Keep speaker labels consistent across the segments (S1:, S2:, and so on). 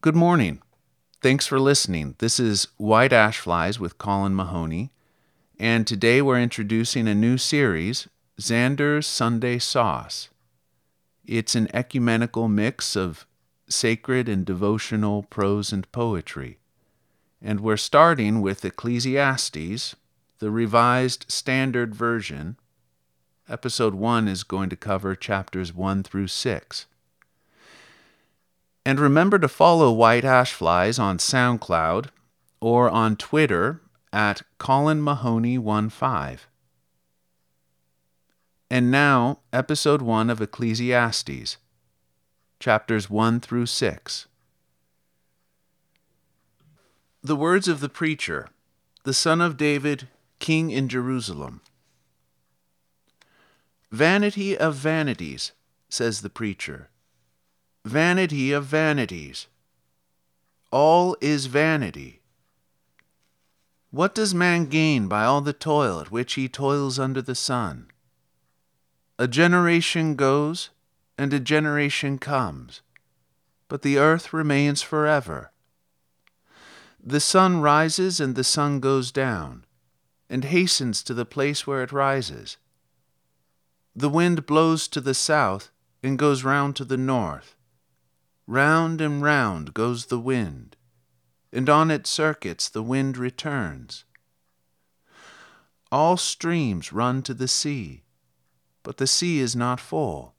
S1: Good morning. Thanks for listening. This is White Ash Flies with Colin Mahoney, and today we're introducing a new series, Xander's Sunday Sauce. It's an ecumenical mix of sacred and devotional prose and poetry. And we're starting with Ecclesiastes, the Revised Standard Version. Episode 1 is going to cover chapters 1 through 6. And remember to follow White Ash Flies on SoundCloud or on Twitter at Colin Mahoney15. And now, episode 1 of Ecclesiastes, chapters 1 through 6. The words of the preacher, the son of David, king in Jerusalem. Vanity of vanities, says the preacher vanity of vanities. All is vanity. What does man gain by all the toil at which he toils under the sun? A generation goes, and a generation comes, but the earth remains forever. The sun rises and the sun goes down, and hastens to the place where it rises. The wind blows to the south and goes round to the north. Round and round goes the wind, and on its circuits the wind returns. All streams run to the sea, but the sea is not full.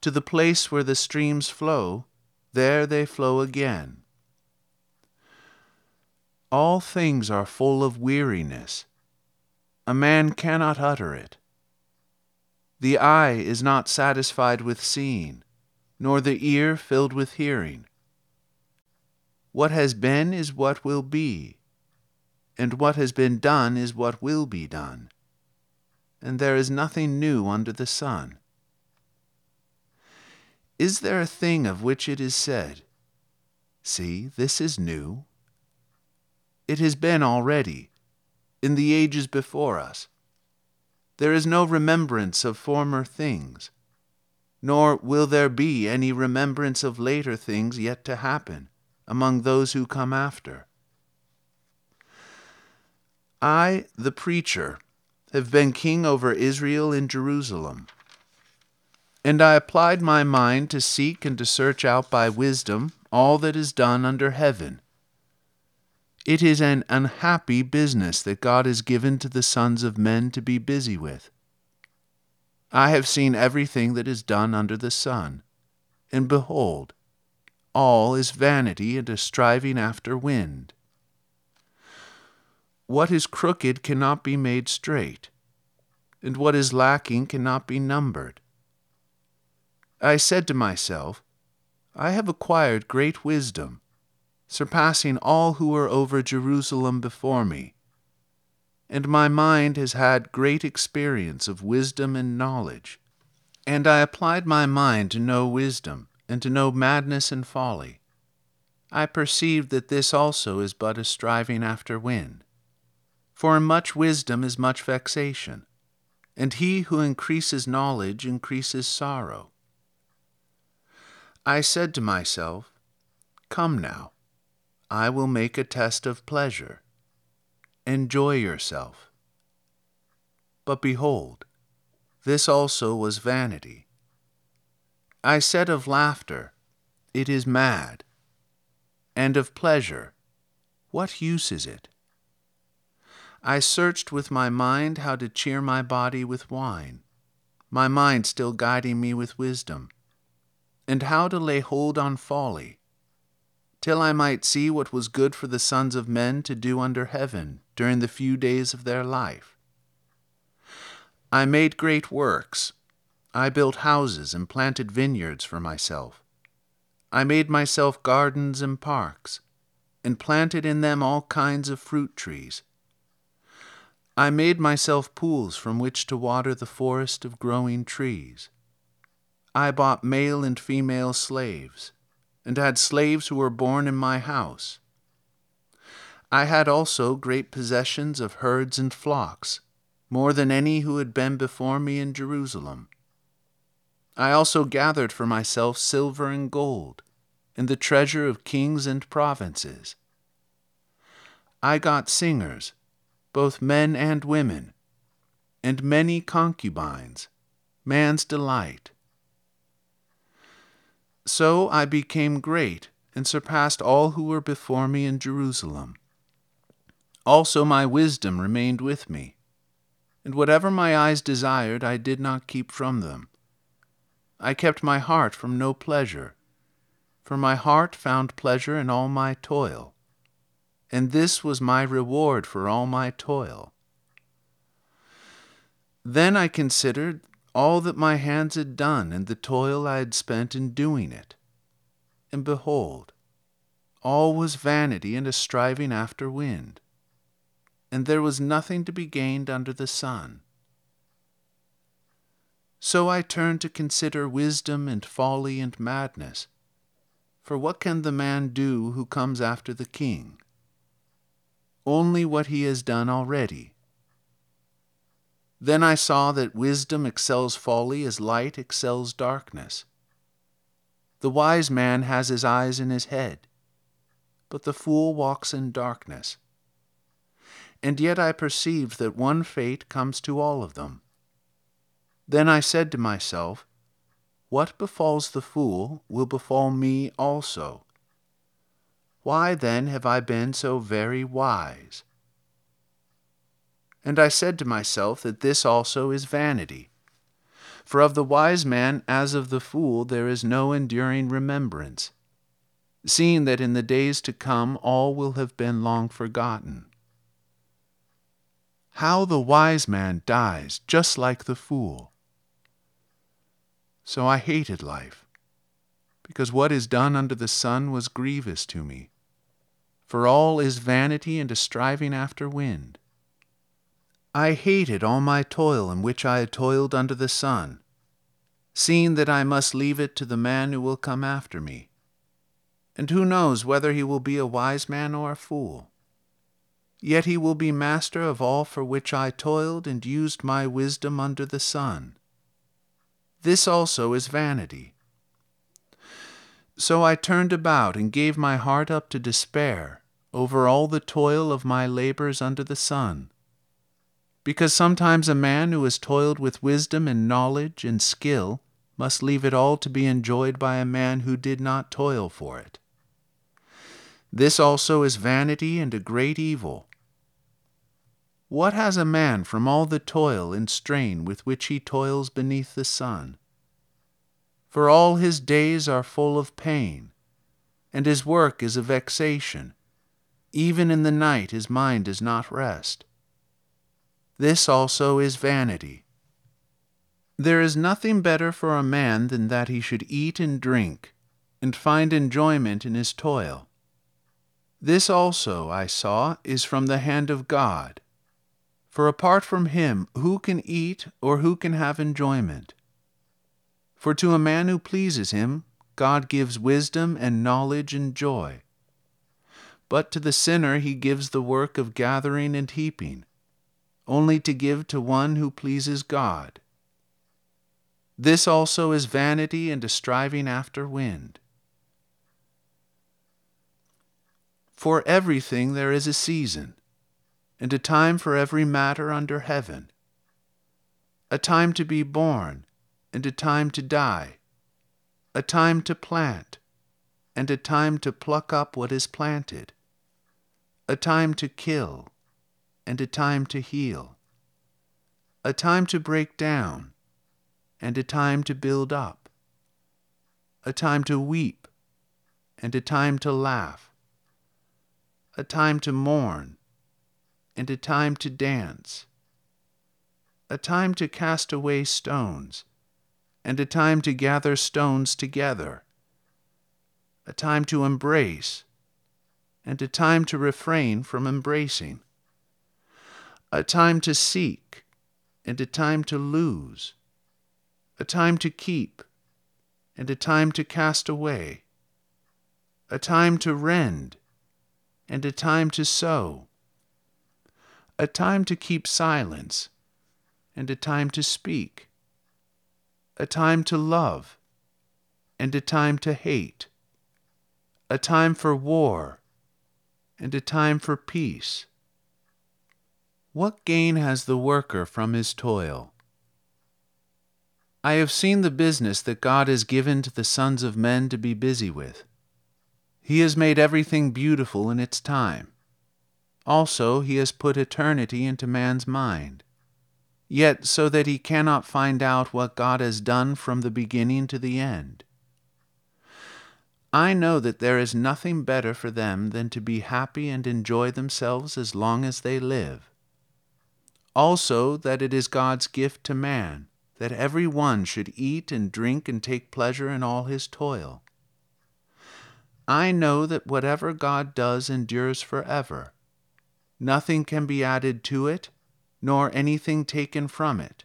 S1: To the place where the streams flow, there they flow again. All things are full of weariness. A man cannot utter it. The eye is not satisfied with seeing nor the ear filled with hearing. What has been is what will be, and what has been done is what will be done, and there is nothing new under the sun. Is there a thing of which it is said, See, this is new? It has been already, in the ages before us. There is no remembrance of former things nor will there be any remembrance of later things yet to happen among those who come after. I, the preacher, have been king over Israel in Jerusalem. And I applied my mind to seek and to search out by wisdom all that is done under heaven. It is an unhappy business that God has given to the sons of men to be busy with. I have seen everything that is done under the sun, and behold, all is vanity and a striving after wind. What is crooked cannot be made straight, and what is lacking cannot be numbered. I said to myself, I have acquired great wisdom, surpassing all who were over Jerusalem before me and my mind has had great experience of wisdom and knowledge. And I applied my mind to know wisdom, and to know madness and folly. I perceived that this also is but a striving after wind. For much wisdom is much vexation, and he who increases knowledge increases sorrow. I said to myself, Come now, I will make a test of pleasure enjoy yourself. But behold, this also was vanity. I said of laughter, It is mad, and of pleasure, What use is it? I searched with my mind how to cheer my body with wine, my mind still guiding me with wisdom, and how to lay hold on folly till I might see what was good for the sons of men to do under heaven during the few days of their life. I made great works. I built houses and planted vineyards for myself. I made myself gardens and parks, and planted in them all kinds of fruit trees. I made myself pools from which to water the forest of growing trees. I bought male and female slaves and had slaves who were born in my house. I had also great possessions of herds and flocks, more than any who had been before me in Jerusalem. I also gathered for myself silver and gold, and the treasure of kings and provinces. I got singers, both men and women, and many concubines, man's delight. So I became great and surpassed all who were before me in Jerusalem. Also my wisdom remained with me, and whatever my eyes desired I did not keep from them. I kept my heart from no pleasure, for my heart found pleasure in all my toil, and this was my reward for all my toil. Then I considered all that my hands had done and the toil I had spent in doing it. And behold, all was vanity and a striving after wind, and there was nothing to be gained under the sun. So I turned to consider wisdom and folly and madness. For what can the man do who comes after the king? Only what he has done already. Then I saw that wisdom excels folly as light excels darkness. The wise man has his eyes in his head, but the fool walks in darkness. And yet I perceived that one fate comes to all of them. Then I said to myself, What befalls the fool will befall me also. Why then have I been so very wise? And I said to myself that this also is vanity. For of the wise man as of the fool there is no enduring remembrance, seeing that in the days to come all will have been long forgotten. How the wise man dies just like the fool. So I hated life, because what is done under the sun was grievous to me. For all is vanity and a striving after wind. I hated all my toil in which I had toiled under the sun, seeing that I must leave it to the man who will come after me. And who knows whether he will be a wise man or a fool? Yet he will be master of all for which I toiled and used my wisdom under the sun. This also is vanity. So I turned about and gave my heart up to despair over all the toil of my labors under the sun because sometimes a man who has toiled with wisdom and knowledge and skill must leave it all to be enjoyed by a man who did not toil for it. This also is vanity and a great evil. What has a man from all the toil and strain with which he toils beneath the sun? For all his days are full of pain, and his work is a vexation. Even in the night his mind does not rest. This also is vanity. There is nothing better for a man than that he should eat and drink, and find enjoyment in his toil. This also, I saw, is from the hand of God. For apart from him, who can eat or who can have enjoyment? For to a man who pleases him, God gives wisdom and knowledge and joy. But to the sinner he gives the work of gathering and heaping only to give to one who pleases God. This also is vanity and a striving after wind. For everything there is a season, and a time for every matter under heaven, a time to be born, and a time to die, a time to plant, and a time to pluck up what is planted, a time to kill, and a time to heal, a time to break down, and a time to build up, a time to weep, and a time to laugh, a time to mourn, and a time to dance, a time to cast away stones, and a time to gather stones together, a time to embrace, and a time to refrain from embracing a time to seek and a time to lose, a time to keep and a time to cast away, a time to rend and a time to sew, a time to keep silence and a time to speak, a time to love and a time to hate, a time for war, and a time for peace. What gain has the worker from his toil? I have seen the business that God has given to the sons of men to be busy with. He has made everything beautiful in its time. Also, He has put eternity into man's mind, yet so that he cannot find out what God has done from the beginning to the end. I know that there is nothing better for them than to be happy and enjoy themselves as long as they live. Also, that it is God's gift to man that every one should eat and drink and take pleasure in all his toil. I know that whatever God does endures forever. Nothing can be added to it, nor anything taken from it.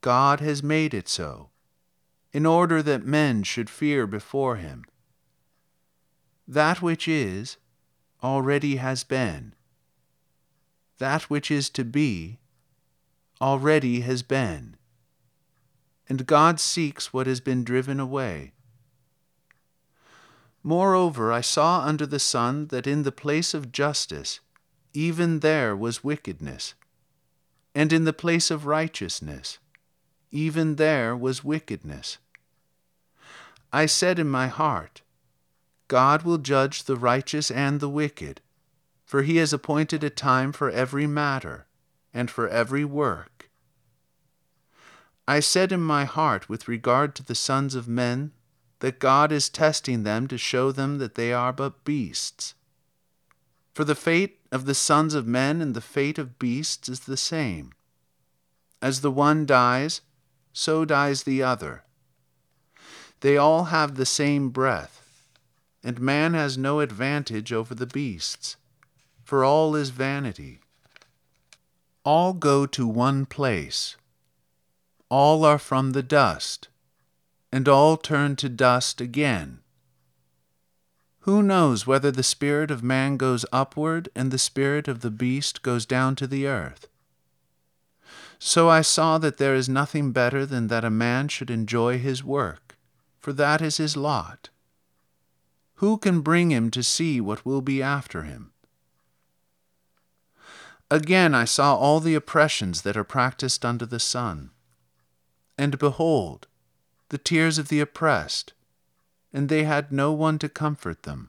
S1: God has made it so in order that men should fear before him. That which is already has been. That which is to be already has been. And God seeks what has been driven away. Moreover, I saw under the sun that in the place of justice, even there was wickedness, and in the place of righteousness, even there was wickedness. I said in my heart, God will judge the righteous and the wicked, for he has appointed a time for every matter, and for every work. I said in my heart with regard to the sons of men, that God is testing them to show them that they are but beasts. For the fate of the sons of men and the fate of beasts is the same. As the one dies, so dies the other. They all have the same breath, and man has no advantage over the beasts, for all is vanity. All go to one place. All are from the dust, and all turn to dust again. Who knows whether the spirit of man goes upward and the spirit of the beast goes down to the earth? So I saw that there is nothing better than that a man should enjoy his work for that is his lot. Who can bring him to see what will be after him? Again I saw all the oppressions that are practiced under the sun. And behold, the tears of the oppressed, and they had no one to comfort them.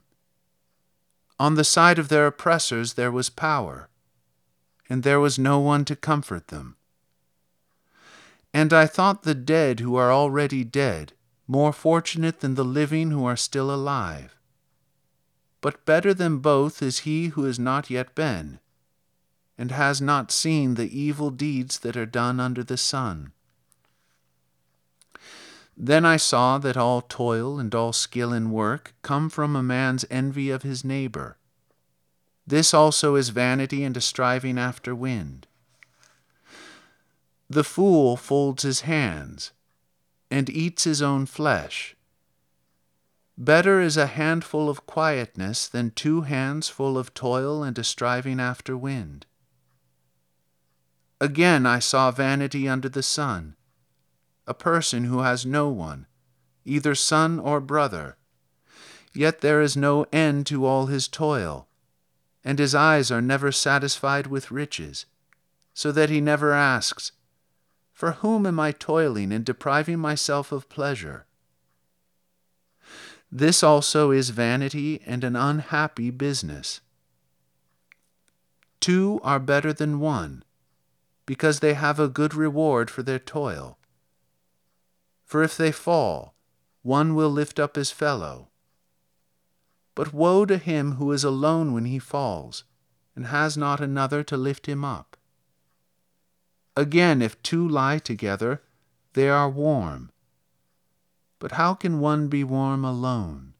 S1: On the side of their oppressors there was power, and there was no one to comfort them. And I thought the dead who are already dead more fortunate than the living who are still alive. But better than both is he who has not yet been, and has not seen the evil deeds that are done under the sun. Then I saw that all toil and all skill in work come from a man's envy of his neighbor. This also is vanity and a striving after wind. The fool folds his hands and eats his own flesh. Better is a handful of quietness than two hands full of toil and a striving after wind. Again I saw vanity under the sun, a person who has no one, either son or brother, yet there is no end to all his toil, and his eyes are never satisfied with riches, so that he never asks, for whom am I toiling and depriving myself of pleasure? This also is vanity and an unhappy business. Two are better than one, because they have a good reward for their toil. For if they fall, one will lift up his fellow. But woe to him who is alone when he falls, and has not another to lift him up. Again, if two lie together, they are warm. But how can one be warm alone?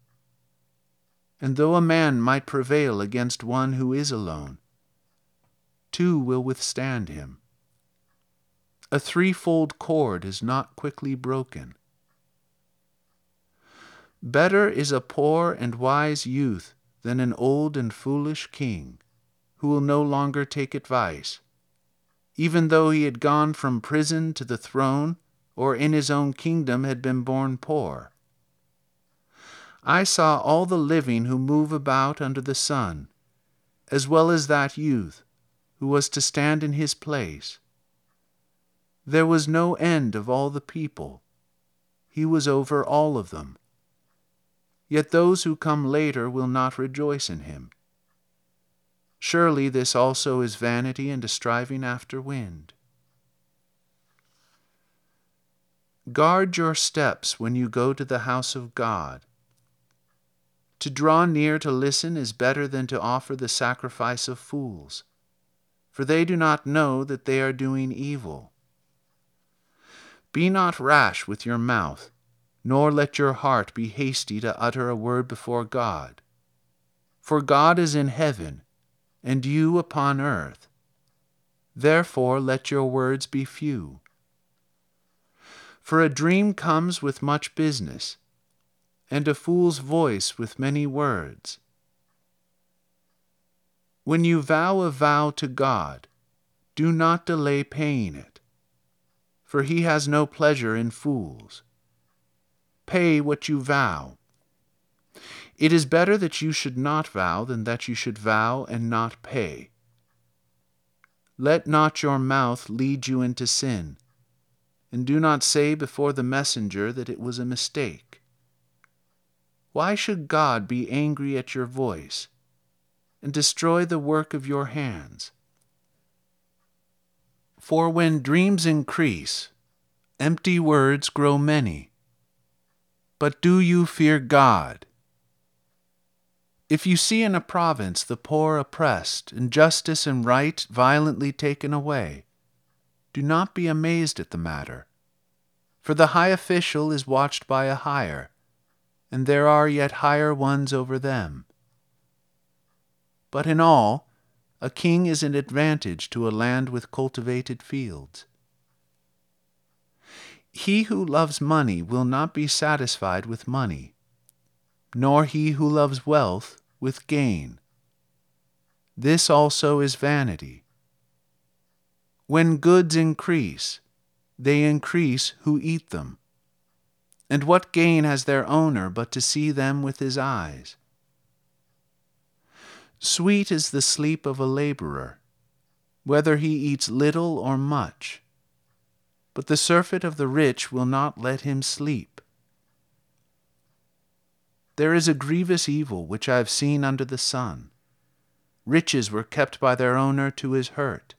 S1: And though a man might prevail against one who is alone, two will withstand him. A threefold cord is not quickly broken. Better is a poor and wise youth than an old and foolish king, who will no longer take advice even though he had gone from prison to the throne, or in his own kingdom had been born poor. I saw all the living who move about under the sun, as well as that youth who was to stand in his place. There was no end of all the people. He was over all of them. Yet those who come later will not rejoice in him. Surely this also is vanity and a striving after wind. Guard your steps when you go to the house of God. To draw near to listen is better than to offer the sacrifice of fools, for they do not know that they are doing evil. Be not rash with your mouth, nor let your heart be hasty to utter a word before God. For God is in heaven, and you upon earth. Therefore let your words be few. For a dream comes with much business, and a fool's voice with many words. When you vow a vow to God, do not delay paying it, for he has no pleasure in fools. Pay what you vow. It is better that you should not vow than that you should vow and not pay. Let not your mouth lead you into sin and do not say before the messenger that it was a mistake. Why should God be angry at your voice and destroy the work of your hands? For when dreams increase, empty words grow many. But do you fear God? If you see in a province the poor oppressed, and justice and right violently taken away, do not be amazed at the matter. For the high official is watched by a higher, and there are yet higher ones over them. But in all, a king is an advantage to a land with cultivated fields. He who loves money will not be satisfied with money, nor he who loves wealth with gain. This also is vanity. When goods increase, they increase who eat them. And what gain has their owner but to see them with his eyes? Sweet is the sleep of a laborer, whether he eats little or much. But the surfeit of the rich will not let him sleep. There is a grievous evil which I have seen under the sun. Riches were kept by their owner to his hurt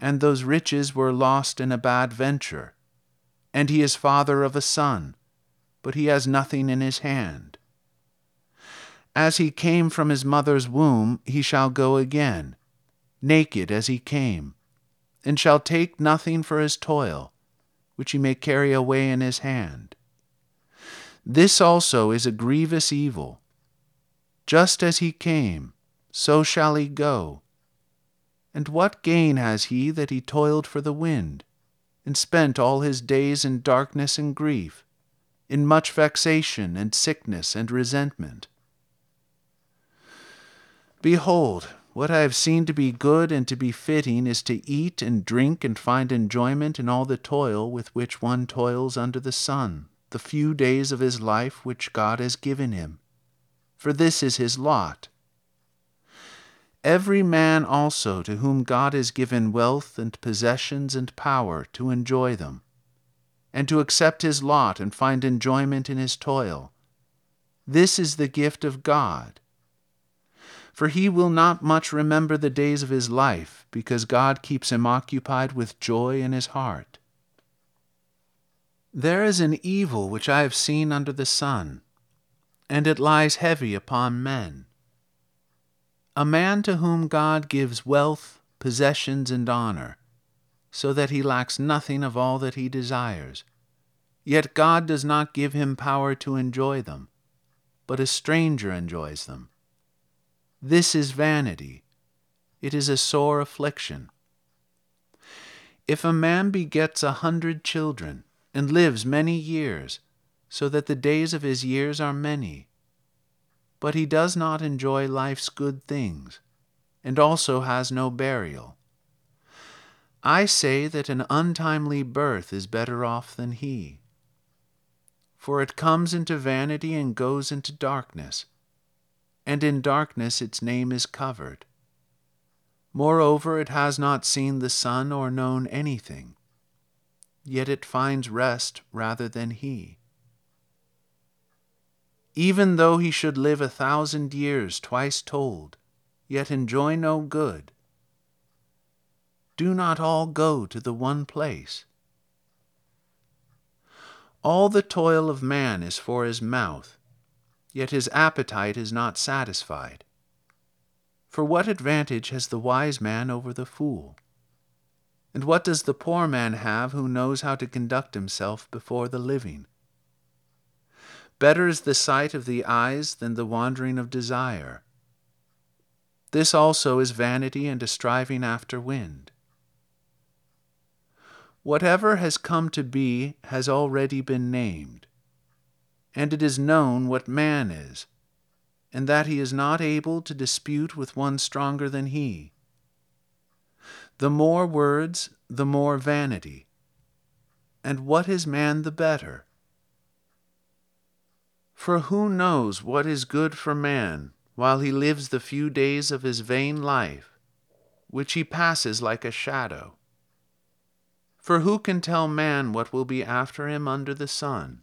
S1: and those riches were lost in a bad venture. And he is father of a son, but he has nothing in his hand. As he came from his mother's womb, he shall go again, naked as he came, and shall take nothing for his toil, which he may carry away in his hand. This also is a grievous evil. Just as he came, so shall he go and what gain has he that he toiled for the wind, and spent all his days in darkness and grief, in much vexation and sickness and resentment? Behold, what I have seen to be good and to be fitting is to eat and drink and find enjoyment in all the toil with which one toils under the sun, the few days of his life which God has given him. For this is his lot every man also to whom God has given wealth and possessions and power to enjoy them, and to accept his lot and find enjoyment in his toil. This is the gift of God. For he will not much remember the days of his life, because God keeps him occupied with joy in his heart. There is an evil which I have seen under the sun, and it lies heavy upon men a man to whom God gives wealth, possessions, and honor, so that he lacks nothing of all that he desires. Yet God does not give him power to enjoy them, but a stranger enjoys them. This is vanity. It is a sore affliction. If a man begets a hundred children, and lives many years, so that the days of his years are many, but he does not enjoy life's good things, and also has no burial. I say that an untimely birth is better off than he. For it comes into vanity and goes into darkness, and in darkness its name is covered. Moreover, it has not seen the sun or known anything, yet it finds rest rather than he. Even though he should live a thousand years twice told, yet enjoy no good, do not all go to the one place? All the toil of man is for his mouth, yet his appetite is not satisfied. For what advantage has the wise man over the fool? And what does the poor man have who knows how to conduct himself before the living? Better is the sight of the eyes than the wandering of desire. This also is vanity and a striving after wind. Whatever has come to be has already been named, and it is known what man is, and that he is not able to dispute with one stronger than he. The more words, the more vanity. And what is man the better? For who knows what is good for man while he lives the few days of his vain life, which he passes like a shadow? For who can tell man what will be after him under the sun?